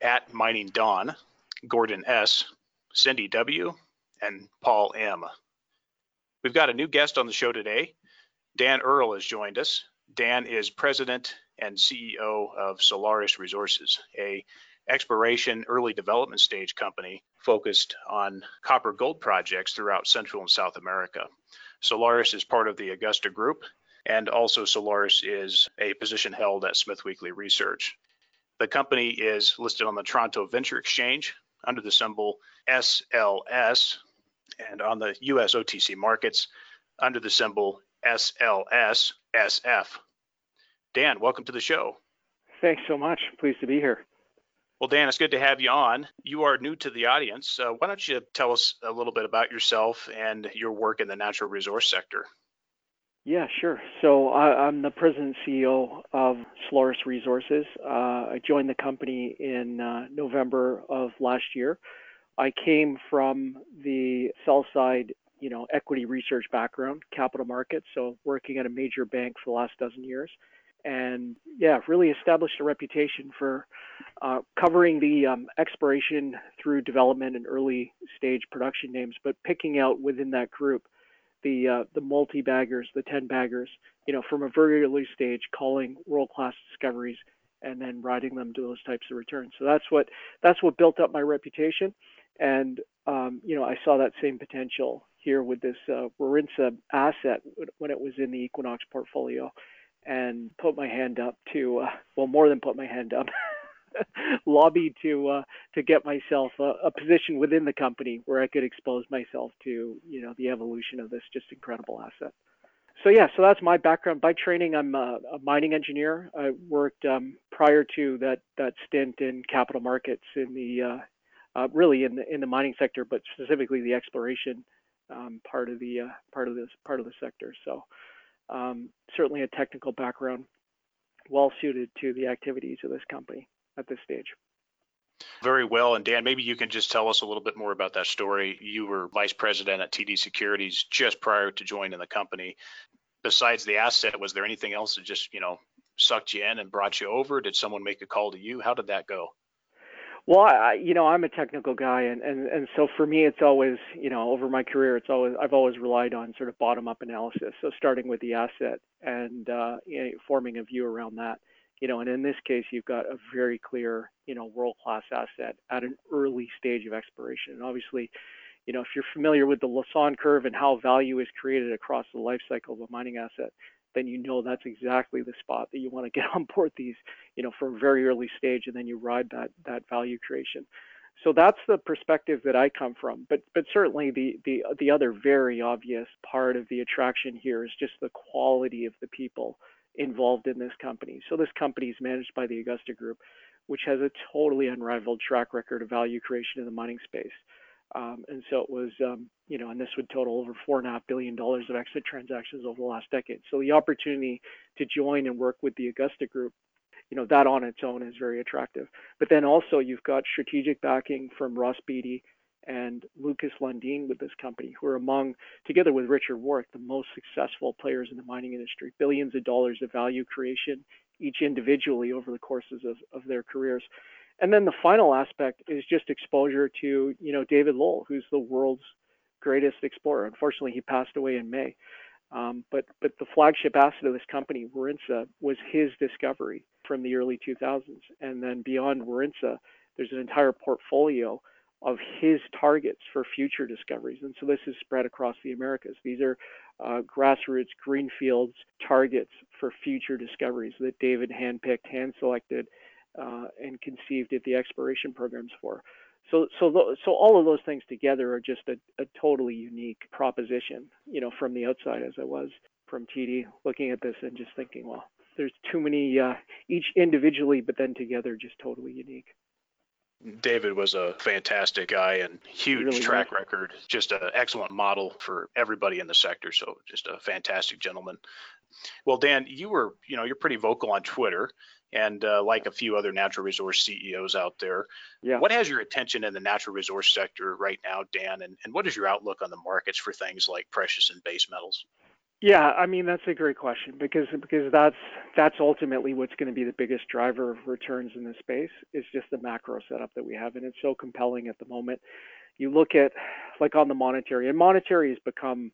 at Mining Dawn, Gordon S., Cindy W., and Paul M. We've got a new guest on the show today. Dan Earl has joined us. Dan is president and CEO of Solaris Resources, a exploration early development stage company focused on copper gold projects throughout Central and South America. Solaris is part of the Augusta Group, and also Solaris is a position held at Smith Weekly Research. The company is listed on the Toronto Venture Exchange under the symbol SLS and on the US OTC markets under the symbol SLSSF. Dan, welcome to the show. Thanks so much. Pleased to be here. Well, Dan, it's good to have you on. You are new to the audience. Uh, why don't you tell us a little bit about yourself and your work in the natural resource sector? Yeah, sure. So I, am the president and CEO of Solaris Resources. Uh, I joined the company in uh, November of last year. I came from the sell side, you know, equity research background, capital markets, so working at a major bank for the last dozen years. And yeah, really established a reputation for uh, covering the um, exploration through development and early stage production names, but picking out within that group the uh, the multi baggers, the ten baggers, you know, from a very early stage, calling world class discoveries and then riding them to those types of returns. So that's what that's what built up my reputation, and um, you know, I saw that same potential here with this uh, asset when it was in the Equinox portfolio, and put my hand up to uh, well, more than put my hand up. lobbied to uh, to get myself a, a, position within the company where I could expose myself to you know the evolution of this just incredible asset. So yeah, so that's my background. By training, I'm a, a mining engineer. I worked um, prior to that that stint in capital markets in the uh, uh, really in the in the mining sector, but specifically the exploration um, part of the uh, part of this part of the sector. So um, certainly a technical background, well suited to the activities of this company at this stage. Very well. And Dan, maybe you can just tell us a little bit more about that story. You were vice president at TD Securities just prior to joining the company. Besides the asset, was there anything else that just, you know, sucked you in and brought you over? Did someone make a call to you? How did that go? Well, I, you know, I'm a technical guy, and, and and so for me, it's always, you know, over my career, it's always I've always relied on sort of bottom-up analysis. So starting with the asset and uh, you know, forming a view around that you know, and in this case, you've got a very clear, you know, world-class asset at an early stage of exploration. And obviously, you know, if you're familiar with the Lassonde curve and how value is created across the life cycle of a mining asset, then you know that's exactly the spot that you want to get on board these, you know, from a very early stage, and then you ride that that value creation. So that's the perspective that I come from. But but certainly the the the other very obvious part of the attraction here is just the quality of the people involved in this company. So this company is managed by the Augusta Group, which has a totally unrivaled track record of value creation in the mining space. Um, and so it was, um, you know, and this would total over four and a half billion dollars of exit transactions over the last decade. So the opportunity to join and work with the Augusta Group, you know, that on its own is very attractive. But then also you've got strategic backing from Ross Beaty and Lucas Lundin with this company, who are among, together with Richard Warke, the most successful players in the mining industry. Billions of dollars of value creation, each individually over the courses of, of their careers. And then the final aspect is just exposure to, you know, David Lowell, who's the world's greatest explorer. Unfortunately, he passed away in May. Um, but but the flagship asset of this company, Warintza, was his discovery from the early 2000s. And then beyond Warintza, there's an entire portfolio of his targets for future discoveries. And so this is spread across the Americas. These are uh, grassroots greenfields targets for future discoveries that David handpicked, hand selected, uh, and conceived at the exploration programs for. So, so, so all of those things together are just a, a totally unique proposition. You know, from the outside, as I was from TD, looking at this and just thinking, well, there's too many, uh, each individually, but then together, just totally unique. David was a fantastic guy and huge really track nice. record, just an excellent model for everybody in the sector. So just a fantastic gentleman. Well, Dan, you were, you know, you're pretty vocal on Twitter and uh, like a few other natural resource CEOs out there. Yeah. What has your attention in the natural resource sector right now, Dan? And, and what is your outlook on the markets for things like precious and base metals? Yeah, I mean that's a great question because because that's that's ultimately what's going to be the biggest driver of returns in this space is just the macro setup that we have, and it's so compelling at the moment. You look at like on the monetary, and monetary has become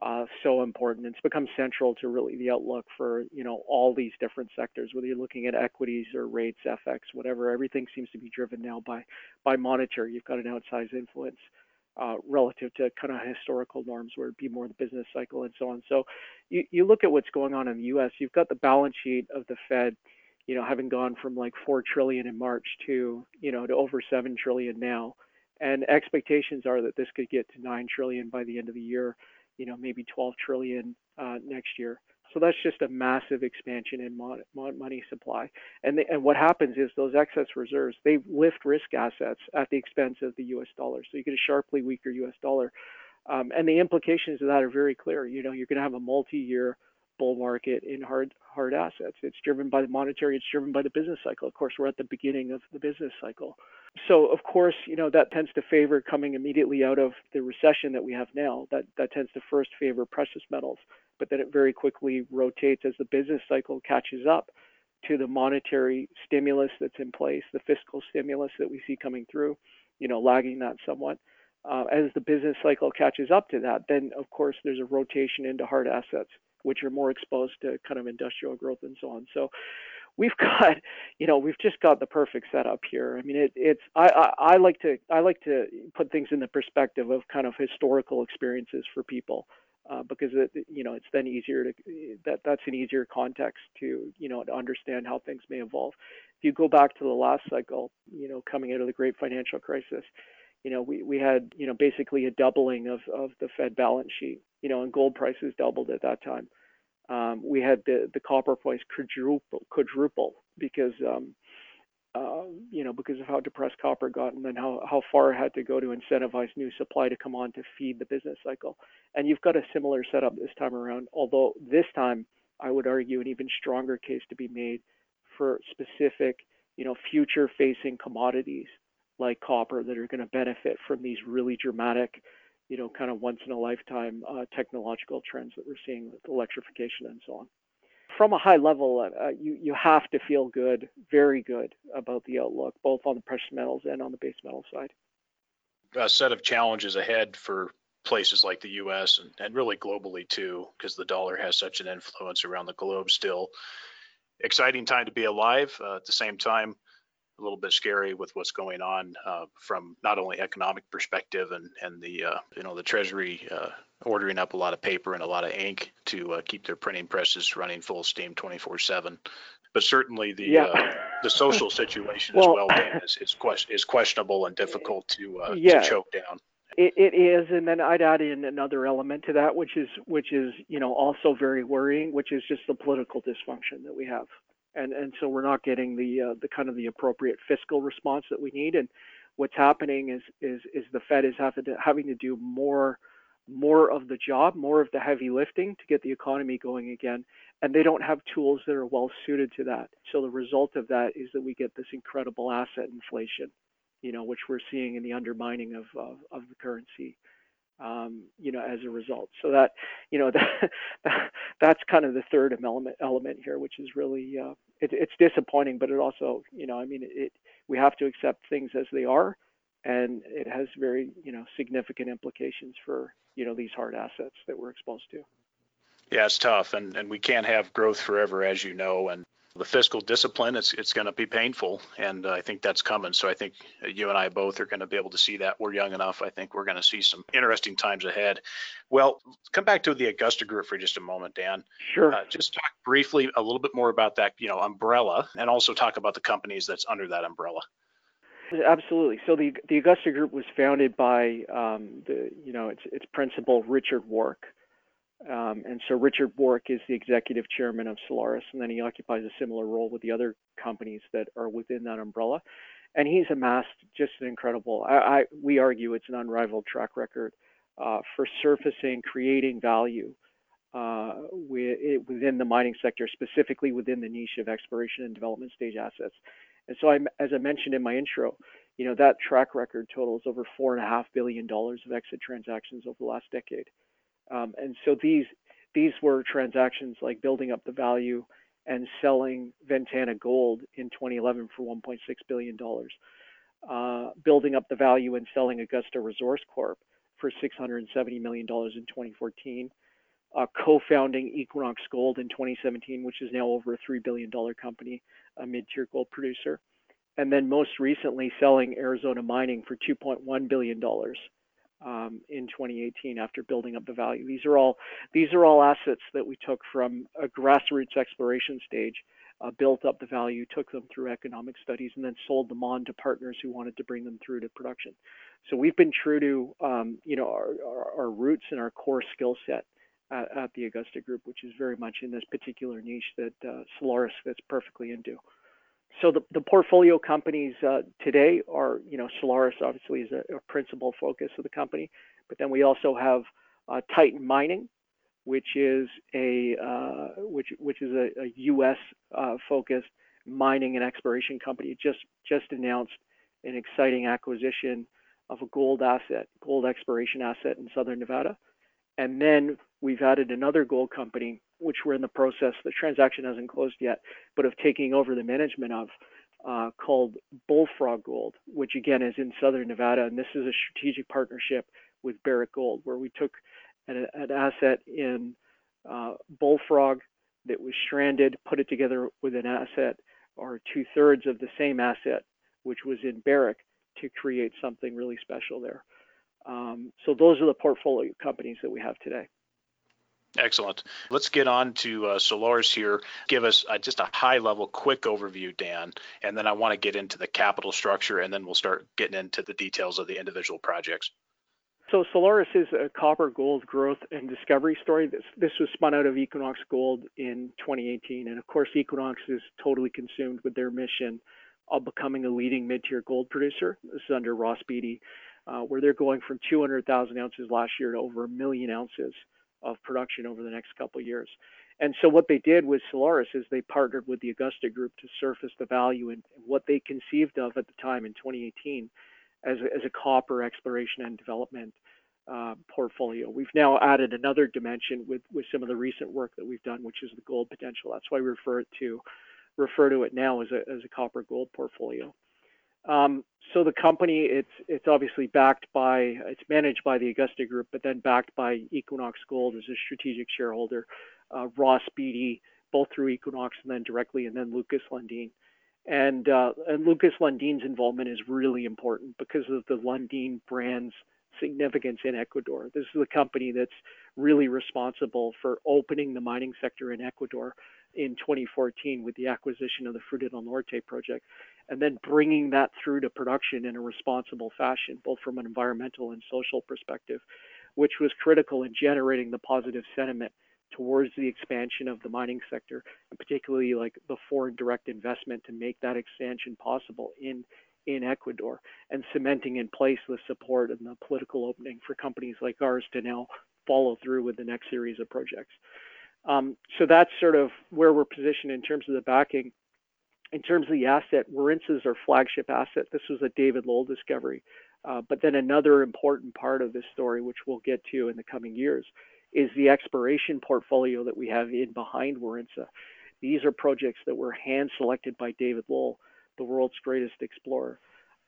uh, so important. It's become central to really the outlook for you know all these different sectors, whether you're looking at equities or rates, FX, whatever. Everything seems to be driven now by by monetary. You've got an outsized influence uh, relative to kind of historical norms, where it'd be more the business cycle and so on. So you, you look at what's going on in the U.S. You've got the balance sheet of the Fed, you know, having gone from like four trillion in March to you know to over seven trillion now, and expectations are that this could get to nine trillion by the end of the year. You know, maybe 12 trillion uh, next year. So that's just a massive expansion in money supply. And, the, and what happens is those excess reserves, they lift risk assets at the expense of the US dollar. So you get a sharply weaker US dollar. Um, and the implications of that are very clear. You know, you're going to have a multi-year bull market in hard hard assets. It's driven by the monetary. It's driven by the business cycle. Of course, we're at the beginning of the business cycle. So, of course, you know that tends to favor coming immediately out of the recession that we have now. That that tends to first favor precious metals but then it very quickly rotates as the business cycle catches up to the monetary stimulus that's in place, the fiscal stimulus that we see coming through, you know, lagging that somewhat. Uh, as the business cycle catches up to that, then of course there's a rotation into hard assets, which are more exposed to kind of industrial growth and so on. So we've got, you know, we've just got the perfect setup here. I mean, it, it's I, I, I like to I like to put things in the perspective of kind of historical experiences for people uh, because it, you know it's then easier to that that's an easier context to you know to understand how things may evolve. If you go back to the last cycle, you know, coming out of the great financial crisis, you know, we, we had you know basically a doubling of of the Fed balance sheet, you know, and gold prices doubled at that time. Um, we had the the copper price quadruple quadruple because um, uh, you know, because of how depressed copper got and then how, how far it had to go to incentivize new supply to come on to feed the business cycle. And you've got a similar setup this time around, although this time I would argue an even stronger case to be made for specific, you know, future facing commodities like copper that are going to benefit from these really dramatic, you know, kind of once in a lifetime uh, technological trends that we're seeing with electrification and so on from a high level, uh, you you have to feel good, very good about the outlook, both on the precious metals and on the base metal side. A set of challenges ahead for places like the U.S. and, and really globally too, because the dollar has such an influence around the globe still. Exciting time to be alive. Uh, at the same time, a little bit scary with what's going on uh, from not only economic perspective and and the uh, you know the Treasury uh, ordering up a lot of paper and a lot of ink to uh, keep their printing presses running full steam 24/7. But certainly the yeah. Uh, the social situation well, as well Dan, is is, quest- is questionable and difficult to, uh, yeah. to choke down. It, it is, and then I'd add in another element to that, which is which is you know also very worrying, which is just the political dysfunction that we have and and so we're not getting the uh, the kind of the appropriate fiscal response that we need. And what's happening is is is the Fed is having to having to do more more of the job, more of the heavy lifting to get the economy going again. And they don't have tools that are well suited to that. So the result of that is that we get this incredible asset inflation, you know, which we're seeing in the undermining of of, of the currency um, you know, as a result. So that, you know, that, that's kind of the third element element here, which is really uh, it, it's disappointing, but it also, you know, I mean, it we have to accept things as they are, and it has very, you know, significant implications for you know these hard assets that we're exposed to. Yeah, it's tough, and and we can't have growth forever, as you know, and the fiscal discipline, it's it's going to be painful, and uh, I think that's coming. So I think you and I both are going to be able to see that. We're young enough. I think we're going to see some interesting times ahead. Well, come back to the Augusta Group for just a moment, Dan. Sure. Uh, just talk briefly a little bit more about that, you know, umbrella, and also talk about the companies that's under that umbrella. Absolutely. So the the Augusta Group was founded by um, the you know its its principal Richard Warke Um, and so Richard Warke is the executive chairman of Solaris, and then he occupies a similar role with the other companies that are within that umbrella. And he's amassed just an incredible, I, I we argue it's an unrivaled track record uh, for surfacing, creating value uh, within the mining sector, specifically within the niche of exploration and development stage assets. And so, I'm, as I mentioned in my intro, you know that track record totals over four and a half billion dollars of exit transactions over the last decade. Um, and so these these were transactions like building up the value and selling Ventana Gold in 2011 for 1.6 billion dollars, uh, building up the value and selling Augusta Resource Corp for 670 million dollars in 2014, uh, co-founding Equinox Gold in 2017, which is now over a three billion dollar company, a mid-tier gold producer, and then most recently selling Arizona Mining for 2.1 billion dollars um, in 2018 after building up the value. These are all these are all assets that we took from a grassroots exploration stage, uh, built up the value, took them through economic studies, and then sold them on to partners who wanted to bring them through to production. So we've been true to um, you know our, our, our, roots and our core skill set. At, the Augusta Group, which is very much in this particular niche that uh, Solaris fits perfectly into so the, the portfolio companies uh, today are, you know, Solaris obviously is a, a, principal focus of the company, but then we also have uh, Titan Mining, which is a uh, which which is a, a U.S. Uh, focused mining and exploration company. It just just announced an exciting acquisition of a gold asset, gold exploration asset in southern Nevada, and then we've added another gold company which we're in the process, the transaction hasn't closed yet, but of taking over the management of, uh, called Bullfrog Gold, which again is in southern Nevada. And this is a strategic partnership with Barrick Gold, where we took an, an asset in uh, Bullfrog that was stranded, put it together with an asset or two thirds of the same asset, which was in Barrick, to create something really special there. Um, so those are the portfolio companies that we have today. Excellent. Let's get on to uh, Solaris here. Give us uh, just a high level, quick overview, Dan, and then I want to get into the capital structure, and then we'll start getting into the details of the individual projects. So Solaris is a copper gold growth and discovery story. This, this was spun out of Equinox Gold in 2018, and of course Equinox is totally consumed with their mission of becoming a leading mid-tier gold producer. This is under Ross Beaty, uh, where they're going from 200,000 ounces last year to over a million ounces of production over the next couple years. And so what they did with Solaris is they partnered with the Augusta Group to surface the value in what they conceived of at the time in 2018 as a, as a copper exploration and development uh, portfolio. We've now added another dimension with, with some of the recent work that we've done, which is the gold potential. That's why we refer it to refer to it now as a, as a copper gold portfolio. Um, so the company, it's obviously backed by, it's managed by the Augusta Group, but then backed by Equinox Gold as a strategic shareholder, uh, Ross Beaty, both through Equinox and then directly, and then Lucas Lundin. And, uh, and Lucas Lundin's involvement is really important because of the Lundin brand's significance in Ecuador. This is a company that's really responsible for opening the mining sector in Ecuador in 2014 with the acquisition of the Fruta del Norte project and then bringing that through to production in a responsible fashion, both from an environmental and social perspective, which was critical in generating the positive sentiment towards the expansion of the mining sector, and particularly like the foreign direct investment to make that expansion possible in in Ecuador, and cementing in place the support and the political opening for companies like ours to now follow through with the next series of projects. Um, so that's sort of where we're positioned in terms of the backing in terms of the asset, Warintza is our flagship asset. This was a David Lowell discovery. Uh, but then another important part of this story, which we'll get to in the coming years, is the exploration portfolio that we have in behind Warintza. These are projects that were hand selected by David Lowell, the world's greatest explorer,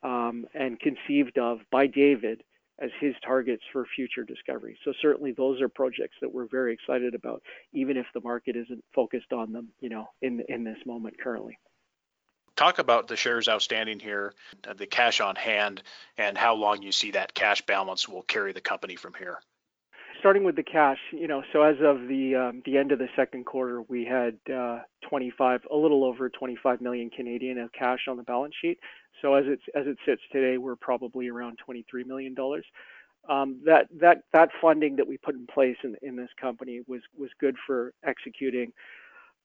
um, and conceived of by David as his targets for future discovery. So certainly those are projects that we're very excited about, even if the market isn't focused on them, you know, in in this moment currently talk about the shares outstanding here, the cash on hand, and how long you see that cash balance will carry the company from here. Starting with the cash, you know, so as of the um, the end of the second quarter, we had uh, 25, a little over 25 million Canadian of cash on the balance sheet. So as it as it sits today, we're probably around 23 million dollars. Um, that that that funding that we put in place in, in this company was was good for executing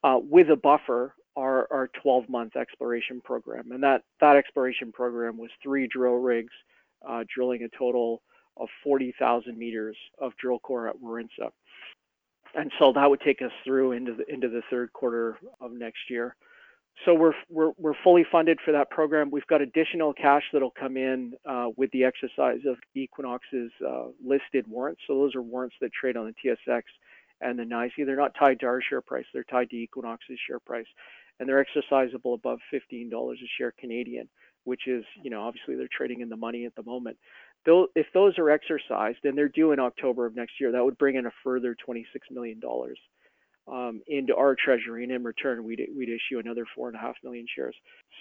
uh, with a buffer our our 12 month exploration program, and that that exploration program was three drill rigs uh, drilling a total of 40,000 meters of drill core at Warintza, and so that would take us through into the into the third quarter of next year so we're, we're, we're fully funded for that program. We've got additional cash that'll come in uh, with the exercise of Equinox's uh, listed warrants. So those are warrants that trade on the TSX and the NYSE. They're not tied to our share price. They're tied to Equinox's share price, and they're exercisable above $15 a share Canadian, which is, you know, obviously they're trading in the money at the moment. Though, if those are exercised, and they're due in October of next year, that would bring in a further $26 million um, into our treasury, and in return, we'd, we'd issue another four and a half million shares.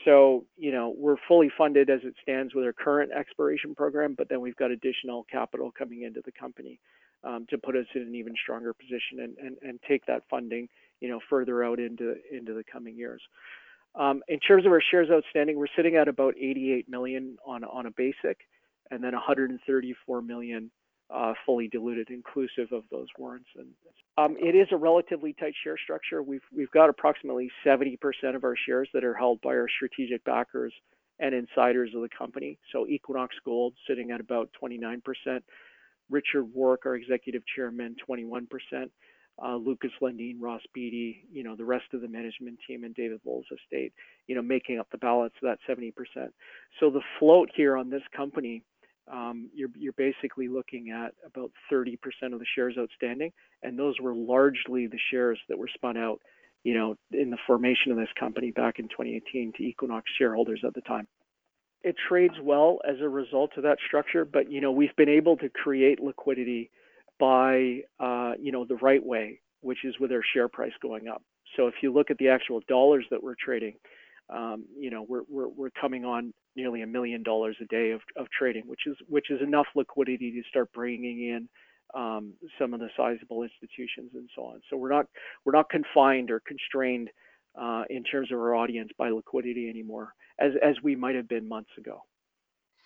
So, you know, we're fully funded as it stands with our current exploration program, but then we've got additional capital coming into the company um, to put us in an even stronger position and, and, and take that funding, you know, further out into into the coming years. Um, in terms of our shares outstanding, we're sitting at about 88 million on on a basic, and then 134 million uh, fully diluted, inclusive of those warrants. And um, it is a relatively tight share structure. We've we've got approximately 70% of our shares that are held by our strategic backers and insiders of the company. So Equinox Gold sitting at about 29%. Richard Warke, our executive chairman, 21%. Uh, Lucas Lundin, Ross Beaty, you know, the rest of the management team, and David Lowell's estate, you know, making up the balance of that 70%. So the float here on this company um, you're, you're basically looking at about 30% of the shares outstanding, and those were largely the shares that were spun out, you know, in the formation of this company back in 2018 to Equinox shareholders at the time. It trades well as a result of that structure, but you know, we've been able to create liquidity by, uh, you know, the right way, which is with our share price going up. So if you look at the actual dollars that we're trading, um, you know, we're, we're, we're coming on nearly a million dollars a day of, of trading, which is which is enough liquidity to start bringing in um, some of the sizable institutions and so on. So we're not we're not confined or constrained uh, in terms of our audience by liquidity anymore, as as we might have been months ago.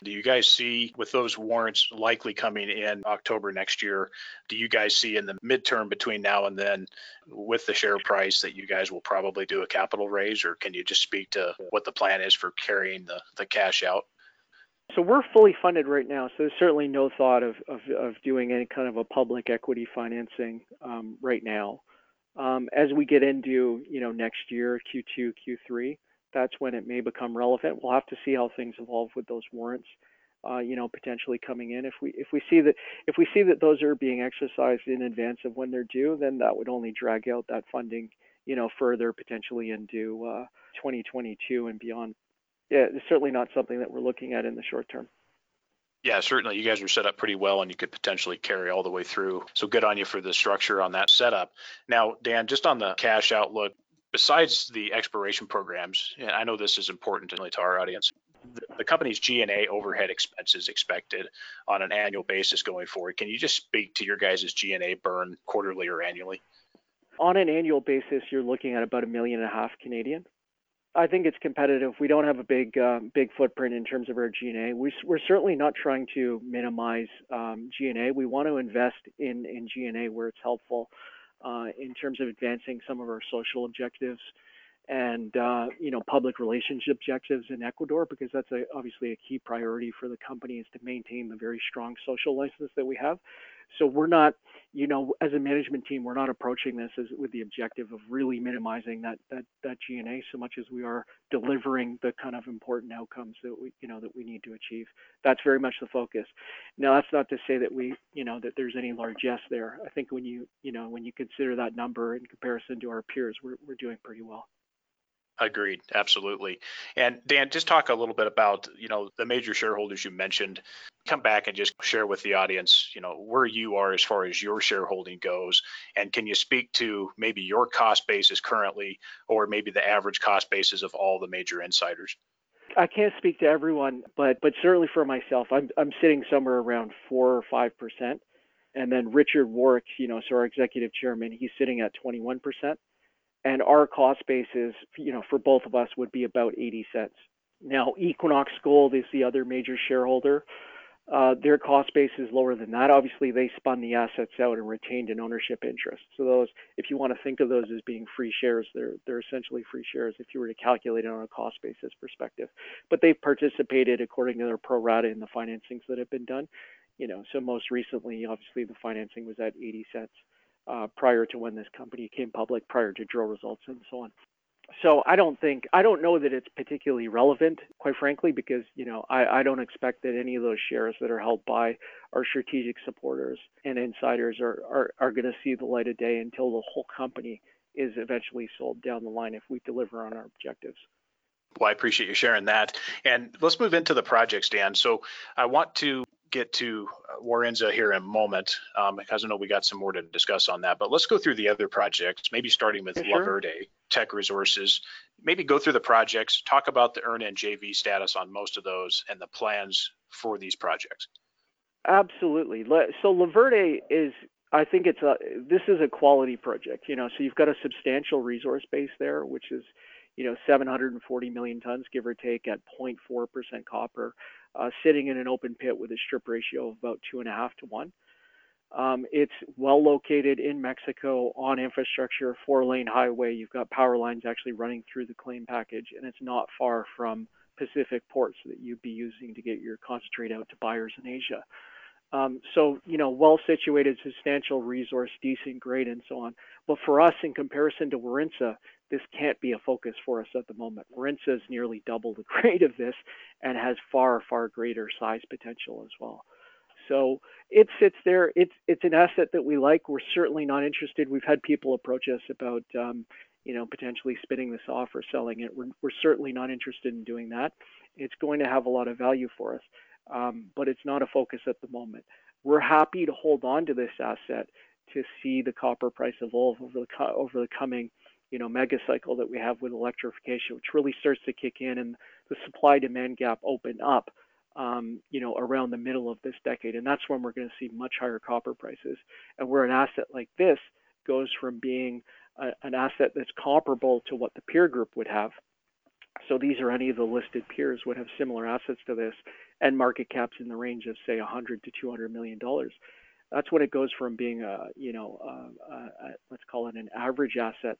Do you guys see with those warrants likely coming in October next year? Do you guys see in the midterm between now and then with the share price that you guys will probably do a capital raise, or can you just speak to what the plan is for carrying the, the cash out? So we're fully funded right now. So there's certainly no thought of, of, of doing any kind of a public equity financing um, right now. Um, as we get into you know next year, Q2, Q3, that's when it may become relevant. We'll have to see how things evolve with those warrants. Uh, you know, potentially coming in. If we if we see that if we see that those are being exercised in advance of when they're due, then that would only drag out that funding, you know, further potentially into uh, 2022 and beyond. Yeah, it's certainly not something that we're looking at in the short term. Yeah, certainly. You guys are set up pretty well and you could potentially carry all the way through. So good on you for the structure on that setup. Now, Dan, just on the cash outlook, besides the exploration programs, and I know this is important to our audience, the, company's G&A overhead expenses expected on an annual basis going forward. Can you just speak to your guys' G&A burn quarterly or annually? On an annual basis, you're looking at about a million and a half Canadian. I think it's competitive. We don't have a big um, big footprint in terms of our G&A. We, are certainly not trying to minimize um, G&A. We want to invest in in G&A where it's helpful uh, in terms of advancing some of our social objectives and uh, you know public relations objectives in Ecuador because that's a, obviously a key priority for the company is to maintain the very strong social license that we have. So we're not, you know, as a management team, we're not approaching this as with the objective of really minimizing that that that G&A so much as we are delivering the kind of important outcomes that we, you know, that we need to achieve. That's very much the focus. Now, that's not to say that we, you know, that there's any largesse there. I think when you, you know, when you consider that number in comparison to our peers, we're we're doing pretty well. Agreed, absolutely. And Dan, just talk a little bit about, you know, the major shareholders you mentioned. Come back and just share with the audience, you know, where you are as far as your shareholding goes. And can you speak to maybe your cost basis currently, or maybe the average cost basis of all the major insiders? I can't speak to everyone, but but certainly for myself, I'm I'm sitting somewhere around four or five percent. And then Richard Warke, you know, so our executive chairman, he's sitting at 21 percent and our cost basis, you know, for both of us would be about 80 cents. Now, Equinox Gold is the other major shareholder. uh, their cost base is lower than that. Obviously, they spun the assets out and retained an ownership interest. So those, if you want to think of those as being free shares, they're they're essentially free shares if you were to calculate it on a cost basis perspective. But they've participated according to their pro rata in the financings that have been done. You know, so most recently, obviously, the financing was at 80 cents uh, prior to when this company came public, prior to drill results and so on so I don't think I don't know that it's particularly relevant, quite frankly, because you know I, I don't expect that any of those shares that are held by our strategic supporters and insiders are are, are going to see the light of day until the whole company is eventually sold down the line if we deliver on our objectives. Well, I appreciate you sharing that. And let's move into the projects, Dan. So I want to get to Warintza here in a moment, um, because I know we got some more to discuss on that. But let's go through the other projects, maybe starting with sure. La Verde Teck Resources. Maybe go through the projects, talk about the earn and JV status on most of those, and the plans for these projects. Absolutely. So La Verde is, I think it's a, this is a quality project. You know, so you've got a substantial resource base there, which is, you know, 740 million tons, give or take, at 0.4% copper uh, sitting in an open pit with a strip ratio of about two and a half to one. Um, it's well located in Mexico on infrastructure, four lane highway. You've got power lines actually running through the claim package, and it's not far from Pacific ports that you'd be using to get your concentrate out to buyers in Asia. Um, so, you know, well situated, substantial resource, decent grade, and so on. But for us, in comparison to Warintza, this can't be a focus for us at the moment. Warintza is nearly double the grade of this and has far, far greater size potential as well. So it sits there. It's it's an asset that we like. We're certainly not interested. We've had people approach us about, um, you know, potentially spinning this off or selling it. We're, we're certainly not interested in doing that. It's going to have a lot of value for us, um, but it's not a focus at the moment. We're happy to hold on to this asset to see the copper price evolve over the over the coming you know mega cycle that we have with electrification, which really starts to kick in and the supply demand gap open up, um, you know, around the middle of this decade, and that's when we're going to see much higher copper prices. And where an asset like this goes from being a, an asset that's comparable to what the peer group would have. So these are any of the listed peers would have similar assets to this, and market caps in the range of say 100 to 200 million dollars. That's when it goes from being a, you know, a, a, a, let's call it an average asset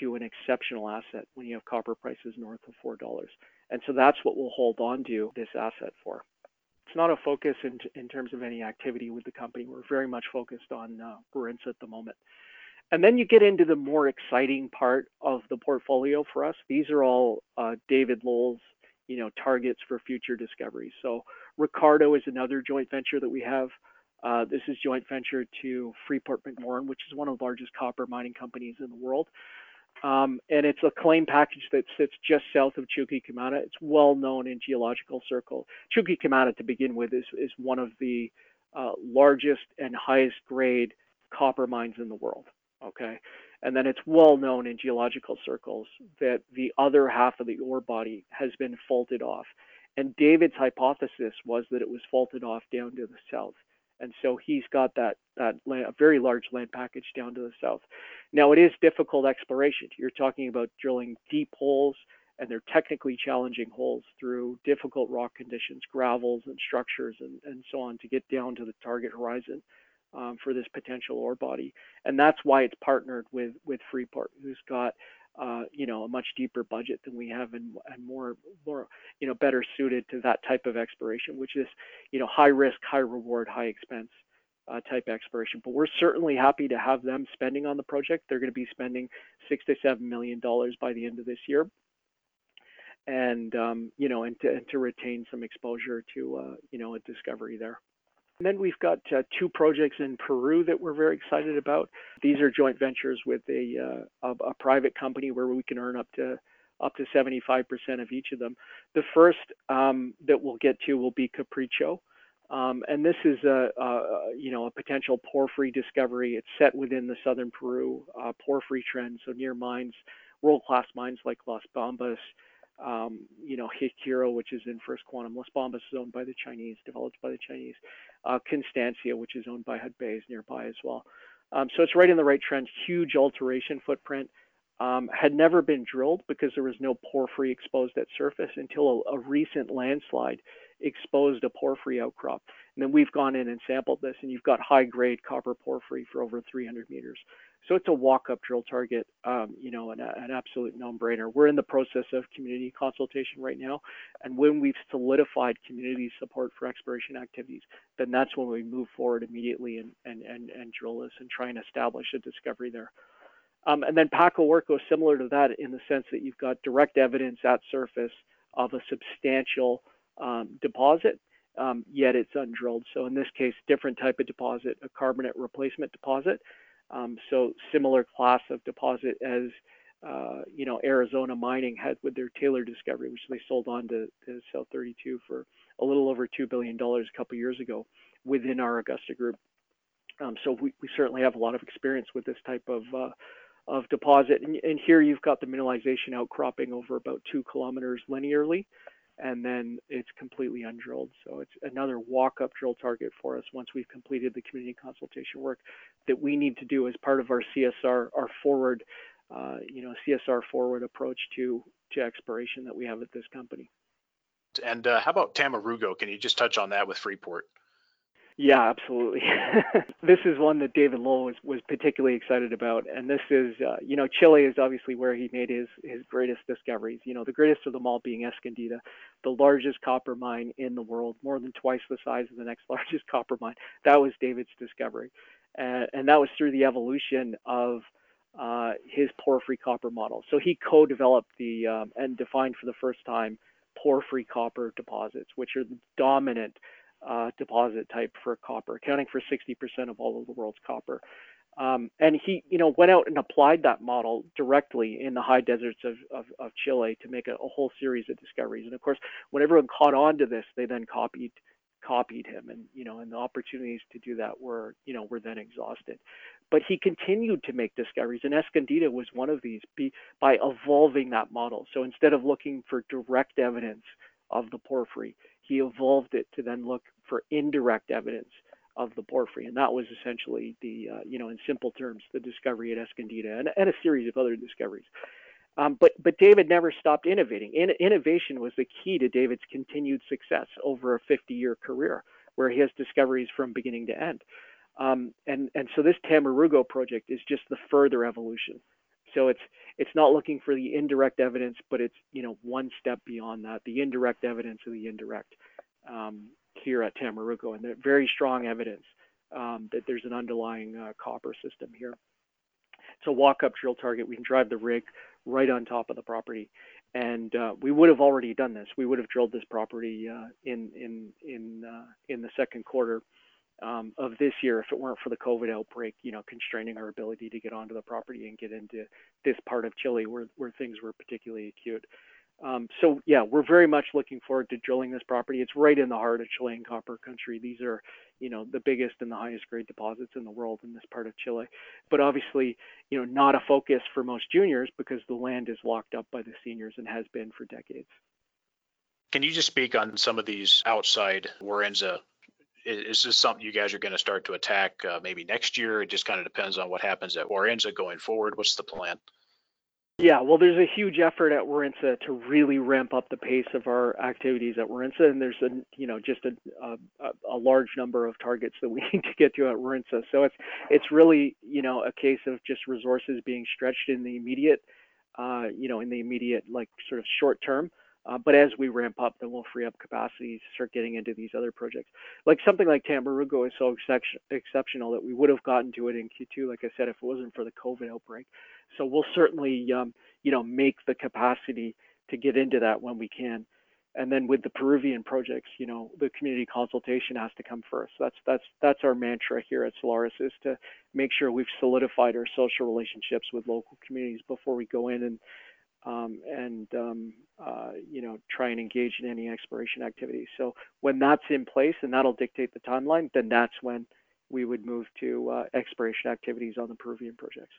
to an exceptional asset when you have copper prices north of $4. And so that's what we'll hold on to this asset for. It's not a focus in, in terms of any activity with the company. We're very much focused on uh, at the moment. And then you get into the more exciting part of the portfolio for us. These are all uh, David Lowell's, you know, targets for future discoveries. So Ricardo is another joint venture that we have. Uh, this is joint venture to Freeport McMoRan, which is one of the largest copper mining companies in the world. Um, and it's a claim package that sits just south of Chuquicamata. It's well known in geological circles. Chuquicamata, to begin with, is, is one of the uh, largest and highest grade copper mines in the world. Okay. And then it's well known in geological circles that the other half of the ore body has been faulted off. And David's hypothesis was that it was faulted off down to the south and so he's got that that land, a very large land package down to the south. Now it is difficult exploration. You're talking about drilling deep holes, and they're technically challenging holes through difficult rock conditions, gravels and structures, and, and so on to get down to the target horizon um, for this potential ore body. And that's why it's partnered with with Freeport, who's got uh, you know, a much deeper budget than we have and, and more, more, you know, better suited to that type of exploration, which is, you know, high risk, high reward, high expense uh, type exploration. But we're certainly happy to have them spending on the project. They're going to be spending six to seven million dollars by the end of this year, and um, you know, and to, and to retain some exposure to, uh, you know, a discovery there. And then we've got uh, two projects in Peru that we're very excited about. These are joint ventures with a, uh, a, a private company where we can earn up to up to 75% of each of them. The first um, that we'll get to will be Capricho. Um, and this is a, a, you know a potential porphyry discovery. It's set within the southern Peru uh, porphyry trend, so near mines, world-class mines like Las Bambas, um, you know, Haquira, which is in First Quantum. Las Bambas is owned by the Chinese, developed by the Chinese. Uh, Constancia, which is owned by Hudbay, is nearby as well. Um, so it's right in the right trend. Huge alteration footprint. Um, had never been drilled because there was no porphyry exposed at surface until a, a recent landslide exposed a porphyry outcrop. And then we've gone in and sampled this, and you've got high grade copper porphyry for over 300 meters. So it's a walk-up drill target, um, you know, an, an absolute no-brainer. We're in the process of community consultation right now, and when we've solidified community support for exploration activities, then that's when we move forward immediately and and and, and drill this and try and establish a discovery there. Um, and then Paco is similar to that in the sense that you've got direct evidence at surface of a substantial um, deposit, um, yet it's undrilled. So in this case, different type of deposit, a carbonate replacement deposit. Um, so similar class of deposit as uh, you know Arizona Mining had with their Taylor discovery, which they sold on to, to South 32 for a little over two billion dollars a couple years ago within our Augusta group. Um, so we, we, certainly have a lot of experience with this type of uh, of deposit. And, and, here you've got the mineralization outcropping over about two kilometers linearly and then it's completely undrilled. So it's another walk-up drill target for us once we've completed the community consultation work that we need to do as part of our CSR, our forward, uh, you know, CSR forward approach to to exploration that we have at this company. And uh, how about Tamarugo? Can you just touch on that with Freeport? Yeah, absolutely. this is one that David Lowell was, was particularly excited about. And this is, uh, you know, Chile is obviously where he made his, his greatest discoveries. You know, the greatest of them all being Escondida, the largest copper mine in the world, more than twice the size of the next largest copper mine. That was David's discovery. Uh, and that was through the evolution of uh, his porphyry copper model. So he co developed the um, and defined for the first time porphyry copper deposits, which are the dominant uh, deposit type for copper, accounting for 60% of all of the world's copper. Um, and he, you know, went out and applied that model directly in the high deserts of, of, of Chile to make a, a, whole series of discoveries. And of course, when everyone caught on to this, they then copied copied him, and you know, and the opportunities to do that were, you know, were then exhausted. But he continued to make discoveries, and Escondida was one of these by evolving that model. So instead of looking for direct evidence of the porphyry, he evolved it to then look for indirect evidence of the porphyry, and that was essentially the, uh, you know, in simple terms, the discovery at Escondida and, and a series of other discoveries. Um, but but David never stopped innovating. In, innovation was the key to David's continued success over a 50-year career, where he has discoveries from beginning to end. Um, and and so this Tamarugo project is just the further evolution. So it's it's not looking for the indirect evidence, but it's you know one step beyond that, the indirect evidence of the indirect um, here at Tamarugo, and very strong evidence um, that there's an underlying uh, copper system here. It's a walk-up drill target. We can drive the rig right on top of the property, and uh, we would have already done this. We would have drilled this property uh, in in in uh, in the second quarter um, of this year if it weren't for the COVID outbreak, you know, constraining our ability to get onto the property and get into this part of Chile where, where things were particularly acute. Um, so yeah, we're very much looking forward to drilling this property. It's right in the heart of Chilean copper country. These are, you know, the biggest and the highest grade deposits in the world in this part of Chile. But obviously, you know, not a focus for most juniors because the land is locked up by the seniors and has been for decades. Can you just speak on some of these outside Warintza is this something you guys are going to start to attack uh, maybe next year? It just kind of depends on what happens at Warintza going forward. What's the plan? Yeah, well, there's a huge effort at Warintza to really ramp up the pace of our activities at Warintza, and there's a you know just a, a, a large number of targets that we need to get to at Warintza. So it's it's really you know a case of just resources being stretched in the immediate, uh, you know, in the immediate like sort of short term. Uh, but as we ramp up, then we'll free up capacity start getting into these other projects. Like something like Tamarugo is so ex- exceptional that we would have gotten to it in Q2, like I said, if it wasn't for the COVID outbreak. So we'll certainly, um, you know, make the capacity to get into that when we can. And then with the Peruvian projects, you know, the community consultation has to come first. That's that's that's our mantra here at Solaris is to make sure we've solidified our social relationships with local communities before we go in and um, and um, uh, you know try and engage in any exploration activities. So when that's in place and that'll dictate the timeline, then that's when we would move to uh, exploration activities on the Peruvian projects.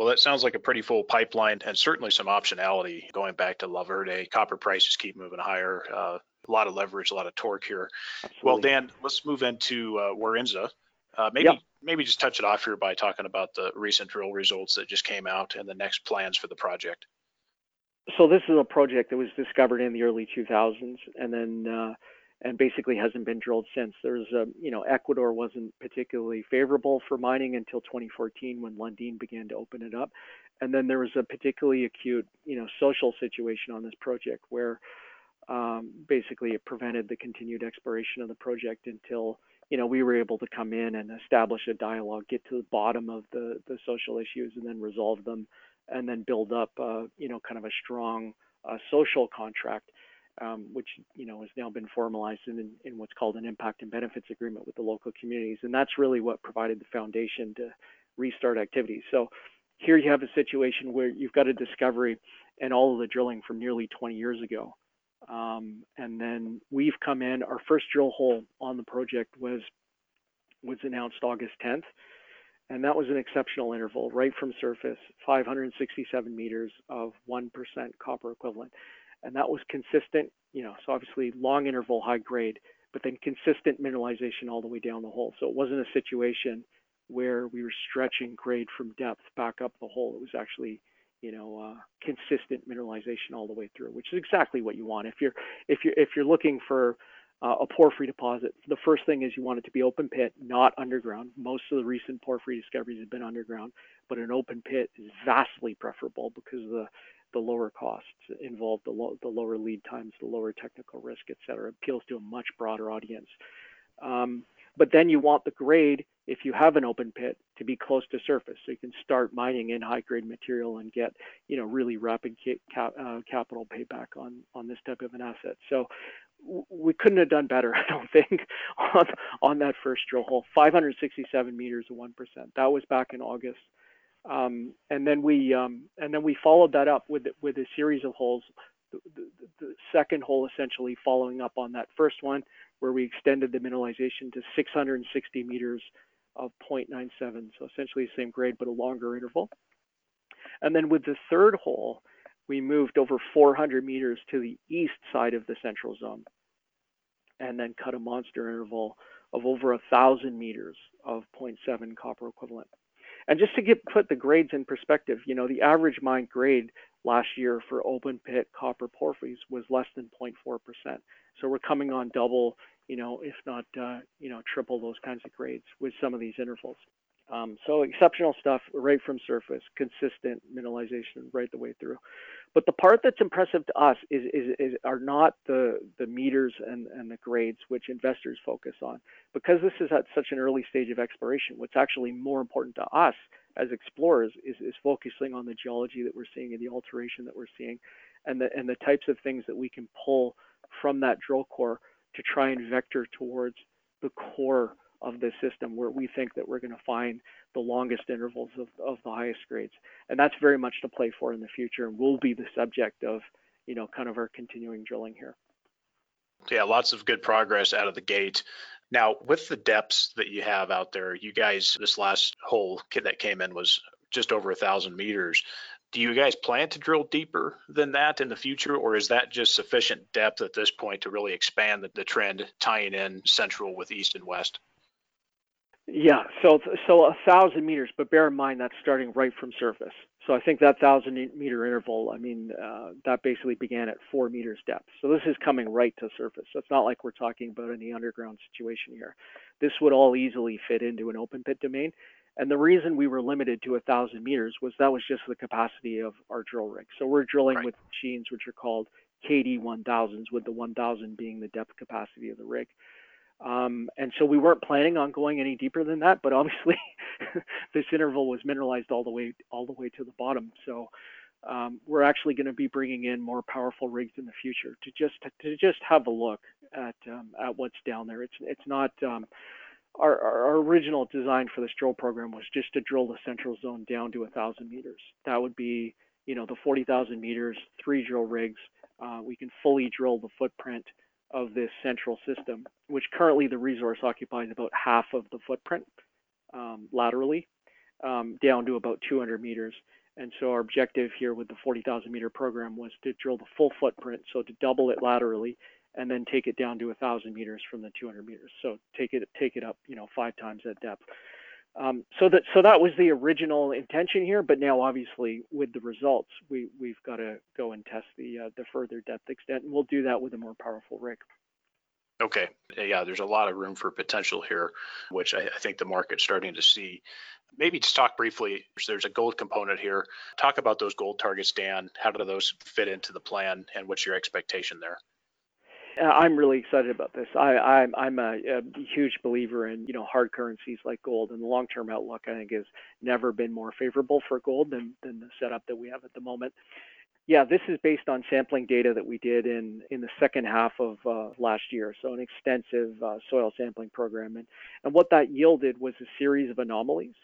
Well, that sounds like a pretty full pipeline and certainly some optionality going back to La Verde. Copper prices keep moving higher. Uh, a lot of leverage, a lot of torque here. Absolutely. Well, Dan, let's move into uh, Warintza. Uh, maybe yep. maybe just touch it off here by talking about the recent drill results that just came out and the next plans for the project. so this is a project that was discovered in the early 2000s, and then uh, and basically hasn't been drilled since. There's a, you know, Ecuador wasn't particularly favorable for mining until 2014 when Lundin began to open it up. And then there was a particularly acute, you know, social situation on this project where um, basically it prevented the continued exploration of the project until, you know, we were able to come in and establish a dialogue, get to the bottom of the, the social issues and then resolve them and then build up, uh, you know, kind of a strong uh, social contract um, which you know has now been formalized in, in what's called an impact and benefits agreement with the local communities, and that's really what provided the foundation to restart activities. So here you have a situation where you've got a discovery and all of the drilling from nearly 20 years ago. Um, and then we've come in, our first drill hole on the project was was announced August 10th. And that was an exceptional interval right from surface, 567 meters of 1% copper equivalent and that was consistent, you know, so obviously long interval, high grade, but then consistent mineralization all the way down the hole. So it wasn't a situation where we were stretching grade from depth back up the hole. It was actually, you know, uh, consistent mineralization all the way through, which is exactly what you want. If you're if you're if you're looking for uh, a porphyry deposit, the first thing is you want it to be open pit, not underground. Most of the recent porphyry discoveries have been underground, but an open pit is vastly preferable because of the the lower costs involved, the, lo- the lower lead times, the lower technical risk, et cetera. appeals to a much broader audience. Um, but then you want the grade, if you have an open pit, to be close to surface, so you can start mining in high grade material and get, you know, really rapid uh, capital payback on on this type of an asset. So we couldn't have done better, I don't think, on on that first drill hole. 567 meters of one percent. That was back in August. Um, and then we um, and then we followed that up with with a series of holes. The, the, the, second hole essentially following up on that first one, where we extended the mineralization to 660 meters of 0.97, so essentially the same grade but a longer interval. And then with the third hole, we moved over 400 meters to the east side of the central zone, and then cut a monster interval of over a thousand meters of 0.7 copper equivalent. And just to get put the grades in perspective, you know, the average mine grade last year for open pit copper porphyries was less than 0.4%. So we're coming on double, you know, if not, uh, you know, triple those kinds of grades with some of these intervals. Um, so exceptional stuff right from surface, consistent mineralization right the way through. But the part that's impressive to us is, is, is, are not the, the meters and, and the grades which investors focus on. Because this is at such an early stage of exploration, what's actually more important to us as explorers is, is focusing on the geology that we're seeing and the alteration that we're seeing and the, and the types of things that we can pull from that drill core to try and vector towards the core of this system where we think that we're going to find the longest intervals of, of the highest grades. And that's very much to play for in the future and will be the subject of, you know, kind of our continuing drilling here. Yeah, lots of good progress out of the gate. Now, with the depths that you have out there, you guys, this last hole that came in was just over a thousand meters. Do you guys plan to drill deeper than that in the future, or is that just sufficient depth at this point to really expand the, the trend, tying in central with east and west? Yeah, so so a thousand meters, but bear in mind that's starting right from surface. So I think that thousand meter interval, I mean, uh, that basically began at four meters depth. So this is coming right to surface. So it's not like we're talking about any underground situation here. This would all easily fit into an open pit domain. And the reason we were limited to a thousand meters was that was just the capacity of our drill rig. So we're drilling right. with machines which are called KD 1000s, with the 1000 being the depth capacity of the rig. Um, and so we weren't planning on going any deeper than that, but obviously this interval was mineralized all the way all the way to the bottom. So um, we're actually going to be bringing in more powerful rigs in the future to just to just have a look at um, at what's down there. It's it's not um, our, our original design for this drill program was just to drill the central zone down to a thousand meters. That would be you know the 40,000 meters, three drill rigs. Uh, we can fully drill the footprint of this central system, which currently the resource occupies about half of the footprint um, laterally, um, down to about 200 meters. And so our objective here with the 40,000 meter program was to drill the full footprint, so to double it laterally, and then take it down to 1,000 meters from the 200 meters. So take it take it up, you know, five times that depth. Um, so that so that was the original intention here, but now obviously with the results, we we've got to go and test the uh, the further depth extent, and we'll do that with a more powerful rig. Okay, yeah, there's a lot of room for potential here, which I, I think the market's starting to see. Maybe just talk briefly. There's a gold component here. Talk about those gold targets, Dan. How do those fit into the plan, and what's your expectation there? Uh, I'm really excited about this. I, I'm, I'm a, a, huge believer in you know hard currencies like gold, and the long-term outlook I think has never been more favorable for gold than than the setup that we have at the moment. Yeah, this is based on sampling data that we did in in the second half of uh, last year, so an extensive uh, soil sampling program, and and what that yielded was a series of anomalies,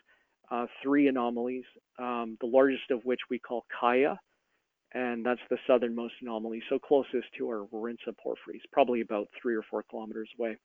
uh, three anomalies, um, the largest of which we call Kaya and that's the southernmost anomaly, so closest to our Warintza porphyries, probably about three or four kilometers away.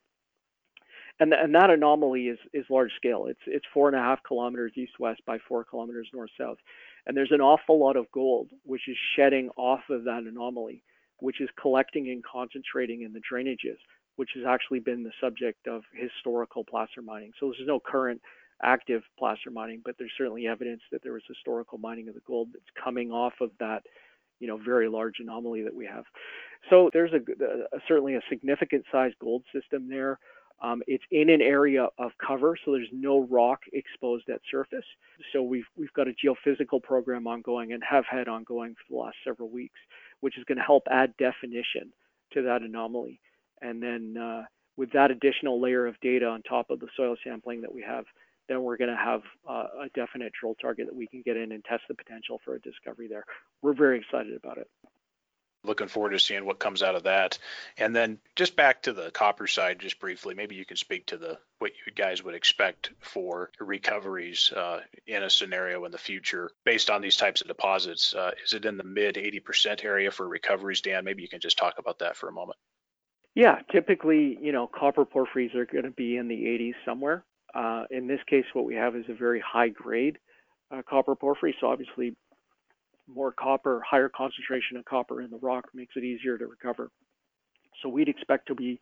And, and that anomaly is, is large scale. It's, it's four and a half kilometers east-west by four kilometers north-south. And there's an awful lot of gold which is shedding off of that anomaly, which is collecting and concentrating in the drainages, which has actually been the subject of historical placer mining. So there's no current active placer mining, but there's certainly evidence that there was historical mining of the gold that's coming off of that you know very large anomaly that we have. So there's a, a certainly a significant size gold system there. Um, it's in an area of cover, so there's no rock exposed at surface. So we've we've got a geophysical program ongoing and have had ongoing for the last several weeks, which is going to help add definition to that anomaly. And then uh, with that additional layer of data on top of the soil sampling that we have, then we're going to have uh, a definite drill target that we can get in and test the potential for a discovery there. We're very excited about it. Looking forward to seeing what comes out of that. And then just back to the copper side, just briefly, maybe you can speak to the what you guys would expect for recoveries uh, in a scenario in the future based on these types of deposits. Uh, is it in the mid 80% area for recoveries, Dan? Maybe you can just talk about that for a moment. Yeah, typically, you know, copper porphyries are going to be in the 80s somewhere. Uh, in this case, what we have is a very high grade uh, copper porphyry. So obviously, more copper, higher concentration of copper in the rock makes it easier to recover. So we'd expect to be,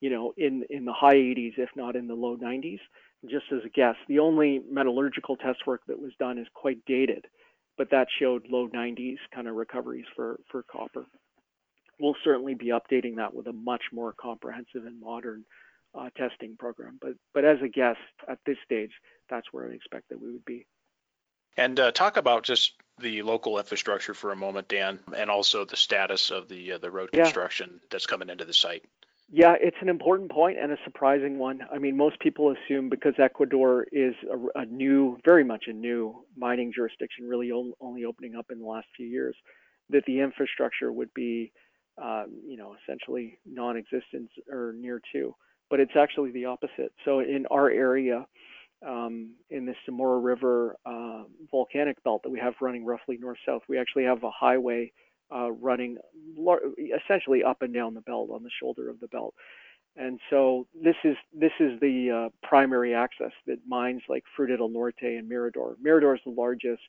you know, in in the high 80s, if not in the low 90s. Just as a guess, the only metallurgical test work that was done is quite dated, but that showed low 90s kind of recoveries for for copper. We'll certainly be updating that with a much more comprehensive and modern uh, testing program. But but as a guess at this stage, that's where I expect that we would be. And uh, talk about just the local infrastructure for a moment, Dan, and also the status of the uh, the road yeah. construction that's coming into the site. Yeah, it's an important point and a surprising one. I mean, most people assume because Ecuador is a, a new, very much a new mining jurisdiction, really only opening up in the last few years, that the infrastructure would be, um, you know, essentially non-existent or near to but it's actually the opposite. So in our area, um, in the Zamora River uh, volcanic belt that we have running roughly north-south, we actually have a highway uh, running essentially up and down the belt on the shoulder of the belt. And so this is this is the uh, primary access that mines like Fruta del Norte and Mirador. Mirador is the largest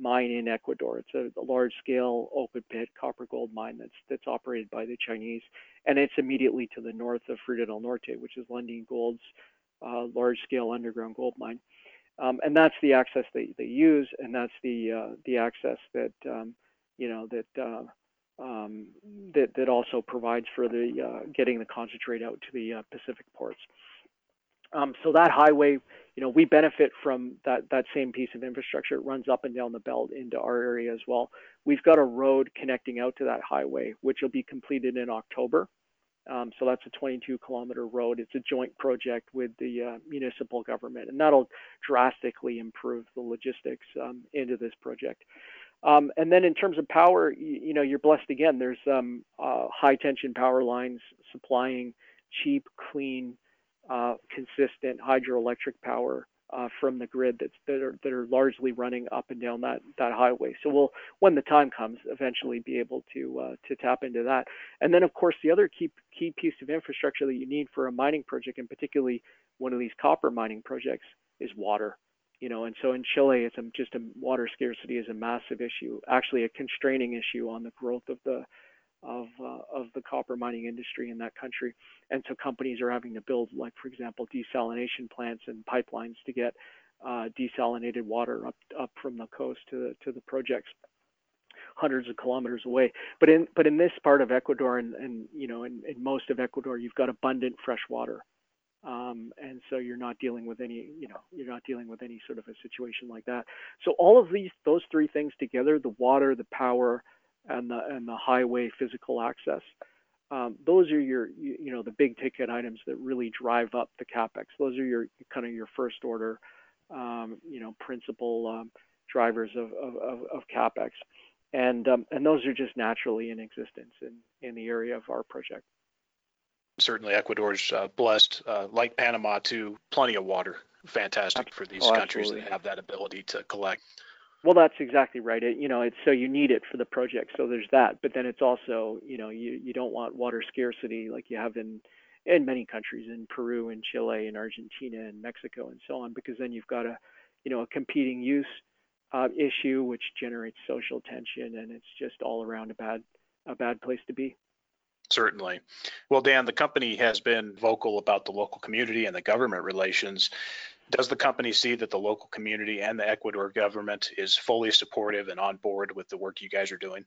mine in Ecuador. It's a, a large-scale open pit copper gold mine that's that's operated by the Chinese, and it's immediately to the north of Fruta del Norte, which is Lundin Gold's uh, large-scale underground gold mine. Um, and that's the access they, they use, and that's the uh, the access that um, you know that uh, um, that that also provides for the uh, getting the concentrate out to the uh, Pacific ports. Um, so that highway, you know, we benefit from that that same piece of infrastructure. It runs up and down the belt into our area as well. We've got a road connecting out to that highway, which will be completed in October. Um, so that's a 22 kilometer road. It's a joint project with the uh, municipal government, and that'll drastically improve the logistics um, into this project. Um, and then in terms of power, you, you know, you're blessed again. There's um, uh, high tension power lines supplying cheap, clean uh, consistent hydroelectric power uh, from the grid that's, that are that are largely running up and down that that highway. So we'll, when the time comes, eventually be able to uh, to tap into that. And then, of course, the other key key piece of infrastructure that you need for a mining project, and particularly one of these copper mining projects, is water. You know, and so in Chile, it's just a water scarcity is a massive issue, actually a constraining issue on the growth of the of uh, of the copper mining industry in that country. And so companies are having to build, like for example, desalination plants and pipelines to get uh, desalinated water up up from the coast to the to the projects hundreds of kilometers away. But in but in this part of Ecuador and, and you know in, in most of Ecuador, you've got abundant fresh water, um, and so you're not dealing with any you know you're not dealing with any sort of a situation like that. So all of these those three things together, the water, the power, and the and the highway physical access. Um, those are your you, you, know the big ticket items that really drive up the capex. Those are your kind of your first order, um, you know, principal um, drivers of, of, of, capex and um, and those are just naturally in existence in in the area of our project. Certainly, Ecuador's uh, blessed, uh, like Panama, to plenty of water. Fantastic for these oh, countries that have that ability to collect. Well, that's exactly right. It, you know, it's so you need it for the project. So there's that, but then it's also, you know, you you don't want water scarcity like you have in in many countries in Peru and Chile and Argentina and Mexico and so on, because then you've got a, you know, a competing use uh, issue, which generates social tension, and it's just all around a bad a bad place to be. Certainly. Well, Dan, the company has been vocal about the local community and the government relations. Does the company see that the local community and the Ecuador government is fully supportive and on board with the work you guys are doing?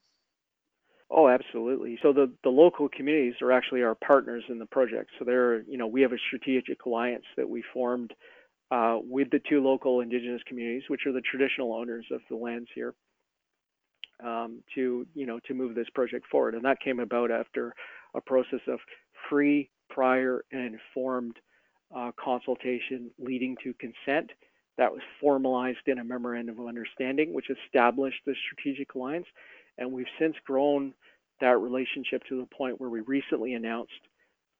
Oh, absolutely. So the, the local communities are actually our partners in the project. So they're, you know, we have a strategic alliance that we formed uh, with the two local indigenous communities, which are the traditional owners of the lands here, um, to you know to move this project forward. And that came about after a process of free, prior, and informed uh, consultation leading to consent that was formalized in a memorandum of understanding, which established the strategic alliance. And we've since grown that relationship to the point where we recently announced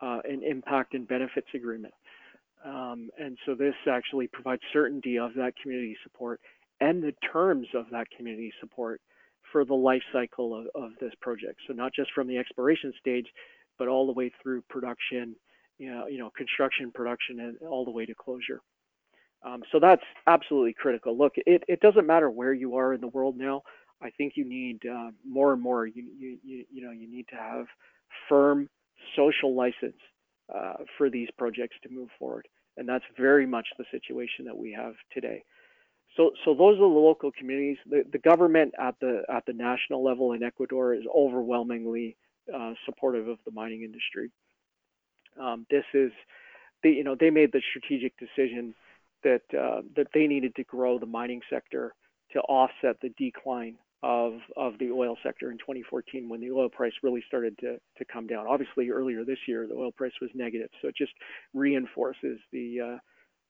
uh, an impact and benefits agreement um, and so this actually provides certainty of that community support and the terms of that community support for the life cycle of, of this project. So not just from the exploration stage, but all the way through production, you know, you know construction, production, and all the way to closure. Um, so that's absolutely critical. Look, it, it doesn't matter where you are in the world now. I think you need uh, more and more. You, you, you, you know, you need to have firm social license uh, for these projects to move forward. And that's very much the situation that we have today. So, so those are the local communities. The, the government at the at the national level in Ecuador is overwhelmingly uh, supportive of the mining industry. Um, this is, the, you know, they made the strategic decision that uh, that they needed to grow the mining sector to offset the decline of of the oil sector in 2014 when the oil price really started to to come down. Obviously, earlier this year the oil price was negative, so it just reinforces the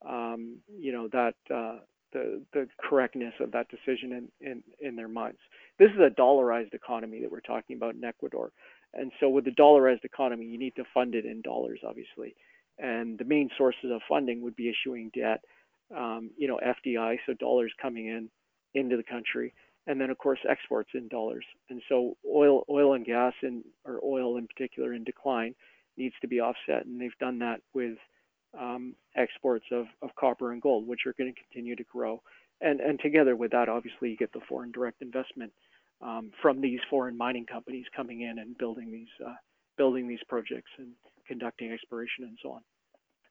uh, um, you know that uh, the the correctness of that decision in, in in their minds. This is a dollarized economy that we're talking about in Ecuador, and so with the dollarized economy, you need to fund it in dollars, obviously, and the main sources of funding would be issuing debt, um, you know, FDI, so dollars coming in into the country and then of course exports in dollars. And so oil, oil and gas, or oil in particular, in decline, needs to be offset, and they've done that with um, exports of, of copper and gold, which are going to continue to grow. And and together with that, obviously, you get the foreign direct investment um, from these foreign mining companies coming in and building these uh, building these projects and conducting exploration and so on.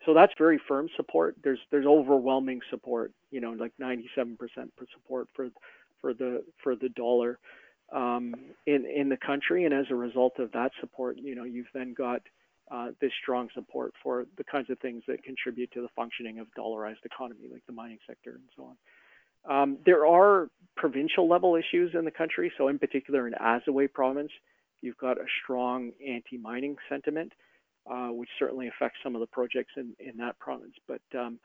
So that's very firm support. There's there's overwhelming support, you know, like 97% support for for the for the dollar um, in in the country, and as a result of that support, you know, you've then got uh, this strong support for the kinds of things that contribute to the functioning of dollarized economy, like the mining sector and so on. Um, there are provincial level issues in the country. So, in particular, in Azuay province, you've got a strong anti-mining sentiment, uh, which certainly affects some of the projects in, in that province. But um,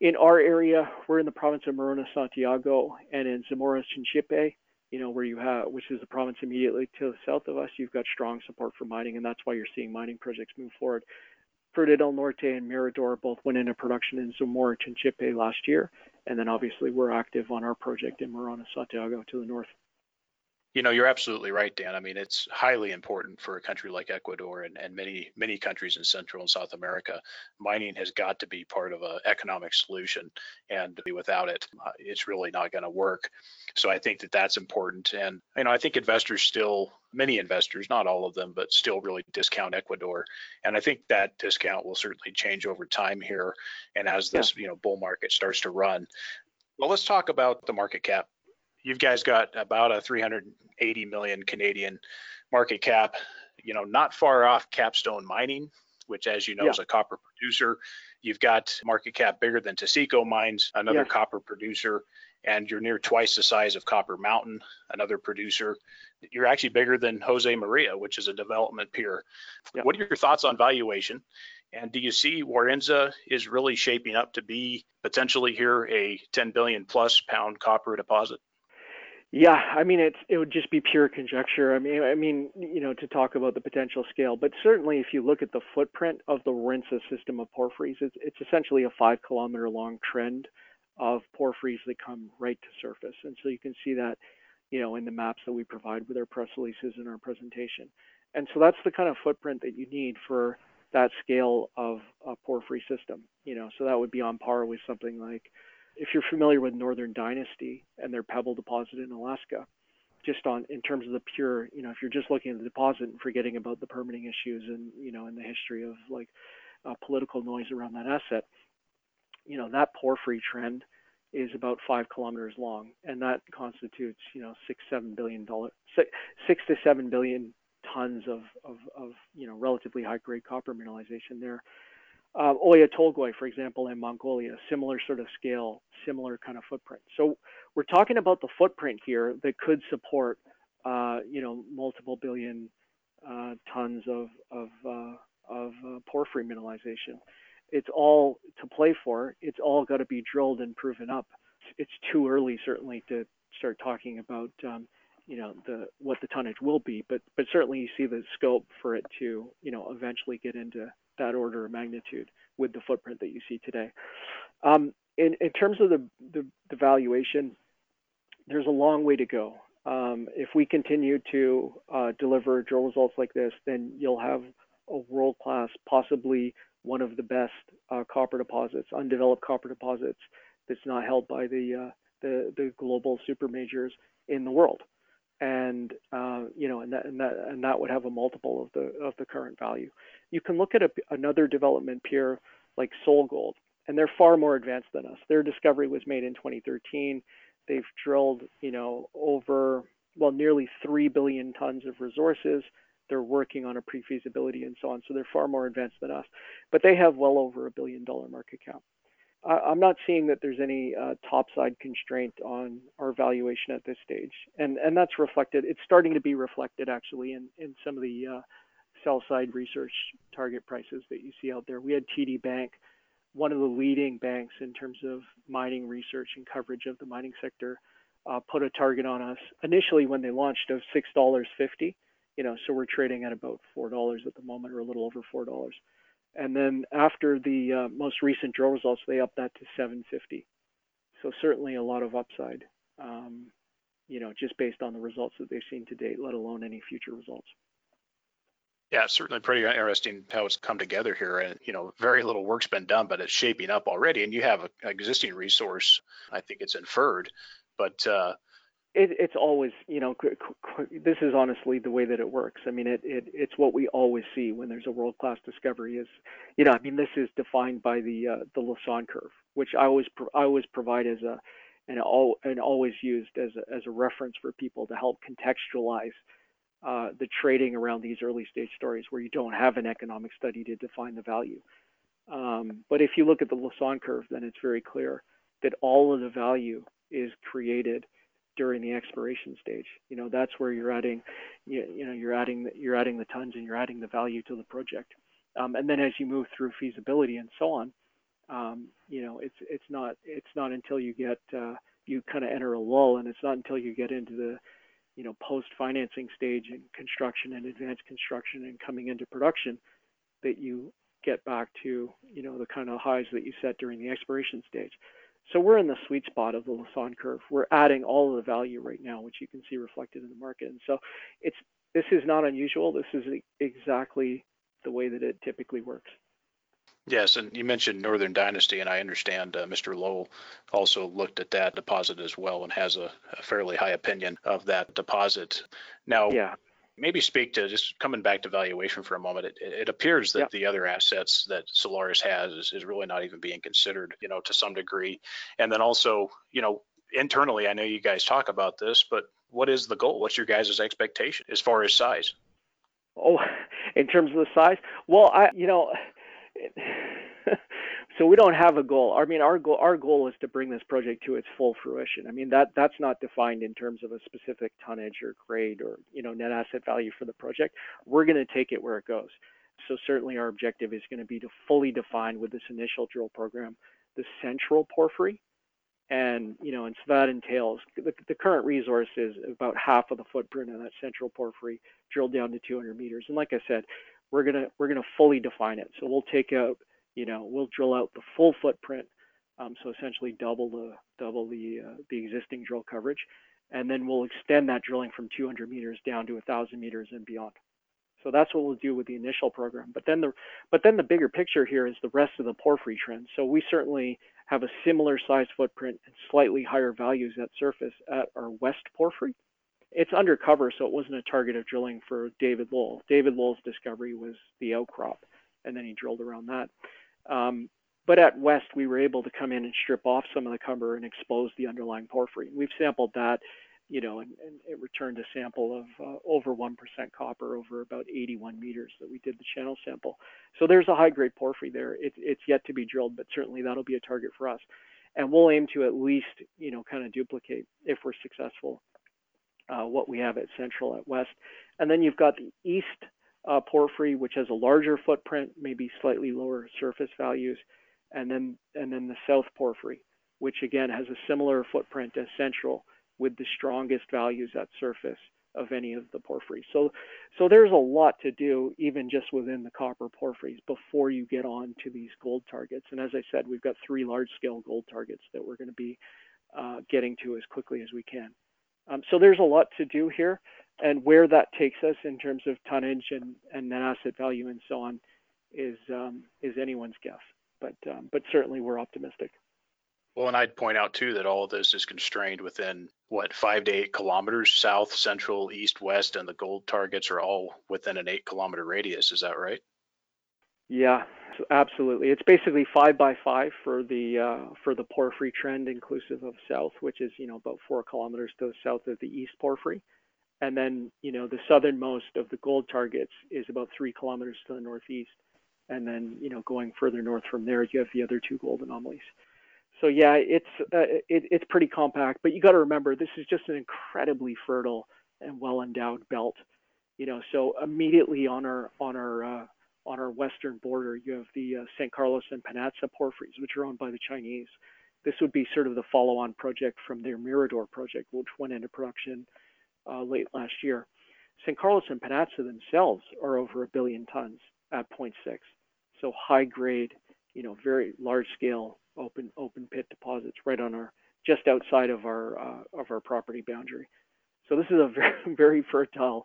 in our area, we're in the province of Morona Santiago and in Zamora Chinchipe, you know, where you have, which is the province immediately to the south of us, you've got strong support for mining, and that's why you're seeing mining projects move forward. Fruta del Norte and Mirador both went into production in Zamora Chinchipe last year, and then obviously we're active on our project in Morona Santiago to the north. You know, you're absolutely right, Dan. I mean, it's highly important for a country like Ecuador and, and many, many countries in Central and South America. Mining has got to be part of an economic solution. And without it, uh, it's really not going to work. So I think that that's important. And, you know, I think investors still, many investors, not all of them, but still really discount Ecuador. And I think that discount will certainly change over time here. And as this, yeah. you know, bull market starts to run. Well, let's talk about the market cap you guys got about a 380 million Canadian market cap, you know, not far off Capstone Mining, which, as you know, yeah. is a copper producer. You've got market cap bigger than Taseko Mines, another yeah. copper producer, and you're near twice the size of Copper Mountain, another producer. You're actually bigger than Jose Maria, which is a development peer. Yeah. What are your thoughts on valuation? And do you see Warintza is really shaping up to be potentially here a 10 billion plus pound copper deposit? Yeah, I mean it's it would just be pure conjecture. I mean, I mean, you know, to talk about the potential scale, but certainly if you look at the footprint of the Warintza system of porphyries, it's it's essentially a five kilometer long trend of porphyries that come right to surface, and so you can see that, you know, in the maps that we provide with our press releases and our presentation, and so that's the kind of footprint that you need for that scale of a porphyry system. You know, so that would be on par with something like if you're familiar with Northern Dynasty and their pebble deposit in Alaska, just on in terms of the pure, you know, if you're just looking at the deposit and forgetting about the permitting issues and you know, and the history of like uh, political noise around that asset, you know, that porphyry trend is about five kilometers long, and that constitutes, you know, six seven billion dollar six, six to seven billion tons of, of, of you know relatively high grade copper mineralization there uh, Oyu Tolgoi, for example, in Mongolia, similar sort of scale, similar kind of footprint. So we're talking about the footprint here that could support, uh, you know, multiple billion uh, tons of of, uh, of uh, porphyry mineralization. It's all to play for. It's all got to be drilled and proven up. It's too early, certainly, to start talking about, um, you know, the what the tonnage will be. But but certainly, you see the scope for it to, you know, eventually get into that order of magnitude with the footprint that you see today. Um, in, in, terms of the, the, the, valuation, there's a long way to go. Um, if we continue to uh, deliver drill results like this, then you'll have a world class, possibly one of the best uh, copper deposits, undeveloped copper deposits that's not held by the, uh, the, the global super majors in the world and uh, you know, and that, and that and that would have a multiple of the of the current value. You can look at a, another development peer like SolGold, and they're far more advanced than us. Their discovery was made in 2013. They've drilled, you know, over well nearly three billion tons of resources. They're working on a pre-feasibility and so on, so they're far more advanced than us. But they have well over a billion dollar market cap. I'm not seeing that there's any uh, topside constraint on our valuation at this stage, and and that's reflected. It's starting to be reflected actually in some of the uh, sell side research target prices that you see out there. We had TD Bank, one of the leading banks in terms of mining research and coverage of the mining sector, uh, put a target on us initially when they launched of six dollars fifty. You know, so we're trading at about four dollars at the moment, or a little over four dollars. And then after the uh, most recent drill results, they upped that to 750. So certainly a lot of upside, um, you know, just based on the results that they've seen to date, let alone any future results. Yeah, certainly pretty interesting how it's come together here. And, you know, very little work's been done, but it's shaping up already. And you have an existing resource, I think it's inferred, but uh, it, it's always, you know, this is honestly the way that it works. I mean, it, it it's what we always see when there's a world class discovery. Is, you know, I mean, this is defined by the uh, the Lassonde curve, which I always I always provide as a and all and always used as a, as a reference for people to help contextualize uh, the trading around these early stage stories where you don't have an economic study to define the value. Um, but if you look at the Lassonde curve, then it's very clear that all of the value is created during the exploration stage. You know, that's where you're adding, you, you know, you're adding you're adding the tons and you're adding the value to the project. Um, and then as you move through feasibility and so on, um, you know, it's it's not it's not until you get uh, you kind of enter a lull, and it's not until you get into the you know post financing stage and construction and advanced construction and coming into production that you get back to you know the kind of highs that you set during the exploration stage. So we're in the sweet spot of the Lassonde curve. We're adding all of the value right now, which you can see reflected in the market. And so it's this is not unusual. This is exactly the way that it typically works. Yes, and you mentioned Northern Dynasty, and I understand uh, Mr. Lowell also looked at that deposit as well and has a, a fairly high opinion of that deposit. Now, yeah. Maybe speak to just coming back to valuation for a moment. It, it appears that the other assets that Solaris has is, is really not even being considered, you know, to some degree. And then also, you know, internally, I know you guys talk about this, but what is the goal? What's your guys' expectation as far as size? Oh, in terms of the size, well, I, you know so we don't have a goal. I mean, our goal our goal is to bring this project to its full fruition. I mean, that that's not defined in terms of a specific tonnage or grade or you know net asset value for the project. We're going to take it where it goes. So certainly our objective is going to be to fully define with this initial drill program the central porphyry. And you know, and so that entails the, the current resource is about half of the footprint of that central porphyry drilled down to 200 meters. And like I said, we're gonna we're gonna fully define it. So we'll take out, you know, we'll drill out the full footprint, um, so essentially double the double the uh, the existing drill coverage, and then we'll extend that drilling from 200 meters down to 1,000 meters and beyond. So that's what we'll do with the initial program. But then the but then the bigger picture here is the rest of the porphyry trend. So we certainly have a similar size footprint and slightly higher values at surface at our west porphyry it's undercover, so it wasn't a target of drilling for David Lowell. David Lowell's discovery was the outcrop, and then he drilled around that. Um, but at West, we were able to come in and strip off some of the cover and expose the underlying porphyry. We've sampled that, you know, and, and it returned a sample of uh, over 1% copper over about 81 meters that we did the channel sample. So there's a high-grade porphyry there. It, it's yet to be drilled, but certainly that'll be a target for us. And we'll aim to at least, you know, kind of duplicate if we're successful uh, what we have at Central at West. And then you've got the East uh, porphyry, which has a larger footprint, maybe slightly lower surface values, and then and then the South porphyry, which again has a similar footprint as Central, with the strongest values at surface of any of the porphyries. So, so there's a lot to do even just within the copper porphyries before you get on to these gold targets. And as I said, we've got three large-scale gold targets that we're going to be uh, getting to as quickly as we can. Um, so there's a lot to do here, and where that takes us in terms of tonnage and, and net asset value and so on is um, is anyone's guess. But um, but certainly we're optimistic. Well, and I'd point out too that all of this is constrained within what five to eight kilometers south, central, east, west, and the gold targets are all within an eight kilometer radius. Is that right? Yeah, absolutely. It's basically five by five for the uh, for the porphyry trend, inclusive of south, which is you know about four kilometers to the south of the east porphyry, and then you know the southernmost of the gold targets is about three kilometers to the northeast, and then you know going further north from there, you have the other two gold anomalies. So yeah, it's uh, it, it's pretty compact, but you got to remember this is just an incredibly fertile and well endowed belt. You know, so immediately on our on our uh, on our western border, you have the uh, San Carlos and Panantza porphyries, which are owned by the Chinese. This would be sort of the follow-on project from their Mirador project, which went into production uh, late last year. San Carlos and Panantza themselves are over a billion tons at 0.6, so high grade, you know, very large scale open open pit deposits right on our just outside of our uh, of our property boundary. So this is a very very fertile,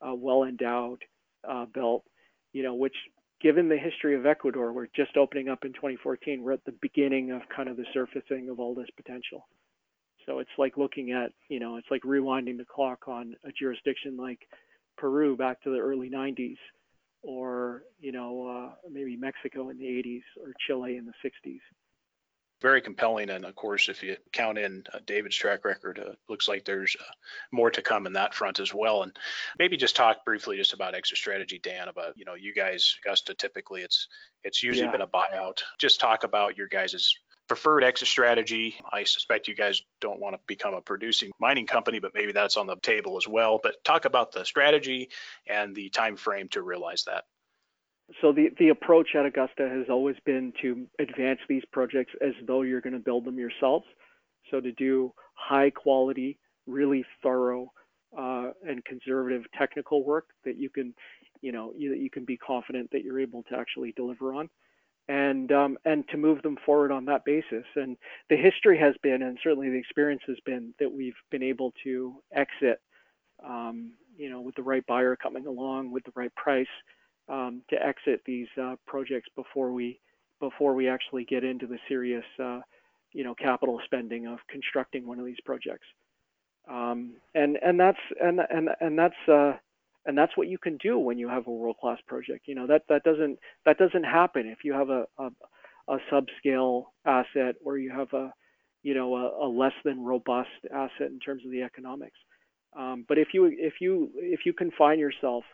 uh, well endowed uh, belt you know, which given the history of Ecuador, we're just opening up in 2014. We're at the beginning of kind of the surfacing of all this potential. So it's like looking at, you know, it's like rewinding the clock on a jurisdiction like Peru back to the early 90s, or you know, uh, maybe Mexico in the 80s, or Chile in the 60s very compelling. And of course, if you count in uh, David's track record, uh, looks like there's uh, more to come in that front as well. And maybe just talk briefly just about exit strategy, Dan. About you know, you guys, Augusta, typically it's it's usually yeah. been a buyout. Just talk about your guys' preferred exit strategy. I suspect you guys don't want to become a producing mining company, but maybe that's on the table as well. But talk about the strategy and the time frame to realize that. So the, the approach at Augusta has always been to advance these projects as though you're going to build them yourselves. So to do high quality, really thorough uh, and conservative technical work that you can, you know, you, you can be confident that you're able to actually deliver on. And um, and to move them forward on that basis. And the history has been, and certainly the experience has been, that we've been able to exit, um, you know, with the right buyer coming along, with the right price, um, to exit these uh, projects before we before we actually get into the serious, uh, you know, capital spending of constructing one of these projects. Um, and and that's and and and that's uh, and that's what you can do when you have a world-class project. You know that that doesn't that doesn't happen if you have a a, a subscale asset or you have a you know a, a, less than robust asset in terms of the economics. Um, but if you if you if you confine yourself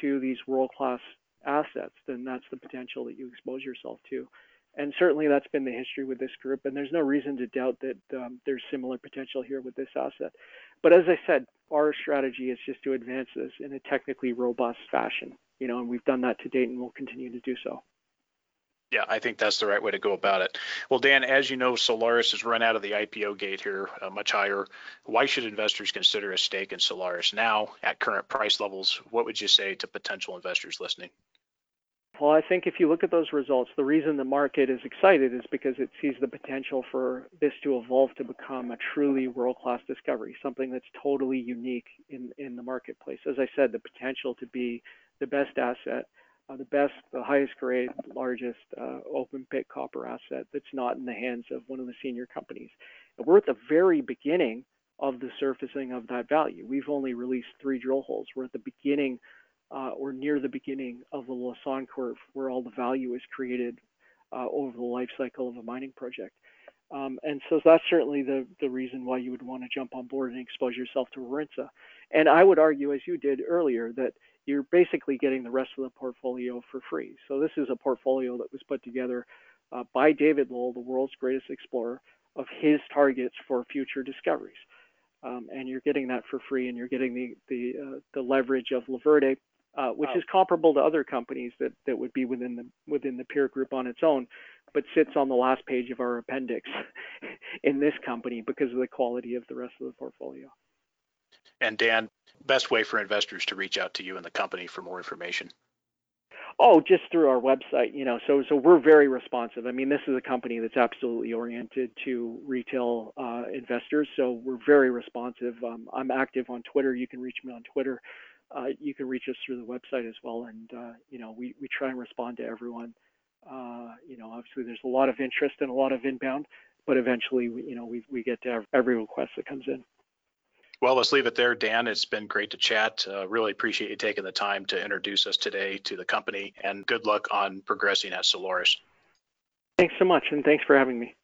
to these world-class assets, then that's the potential that you expose yourself to. And certainly that's been the history with this group, and there's no reason to doubt that um, there's similar potential here with this asset. But as I said, our strategy is just to advance this in a technically robust fashion, you know, and we've done that to date and we'll continue to do so. Yeah, I think that's the right way to go about it. Well, Dan, as you know, Solaris has run out of the IPO gate here uh, much higher. Why should investors consider a stake in Solaris now at current price levels? What would you say to potential investors listening? Well, I think if you look at those results, the reason the market is excited is because it sees the potential for this to evolve to become a truly world-class discovery, something that's totally unique in, in the marketplace. As I said, the potential to be the best asset, uh, the best, the highest grade, largest uh, open pit copper asset that's not in the hands of one of the senior companies. And we're at the very beginning of the surfacing of that value. We've only released three drill holes. We're at the beginning uh, or near the beginning of the Lassonde curve, where all the value is created uh, over the life cycle of a mining project. Um, and so that's certainly the, the reason why you would want to jump on board and expose yourself to Warintza. And I would argue, as you did earlier, that you're basically getting the rest of the portfolio for free. So this is a portfolio that was put together uh, by David Lowell, the world's greatest explorer, of his targets for future discoveries. Um, and you're getting that for free, and you're getting the the, uh, the leverage of La Verde uh, which oh. is comparable to other companies that, that would be within the within the peer group on its own, but sits on the last page of our appendix in this company because of the quality of the rest of the portfolio. And Dan, best way for investors to reach out to you and the company for more information. Oh, just through our website, you know. So, so we're very responsive. I mean, this is a company that's absolutely oriented to retail uh, investors. So we're very responsive. Um, I'm active on Twitter. You can reach me on Twitter uh, you can reach us through the website as well. And, uh, you know, we, we try and respond to everyone. Uh, you know, obviously there's a lot of interest and a lot of inbound, but eventually, we, you know, we, we get to every request that comes in. Well, let's leave it there, Dan. It's been great to chat. Uh, really appreciate you taking the time to introduce us today to the company and good luck on progressing at Solaris. Thanks so much, and thanks for having me.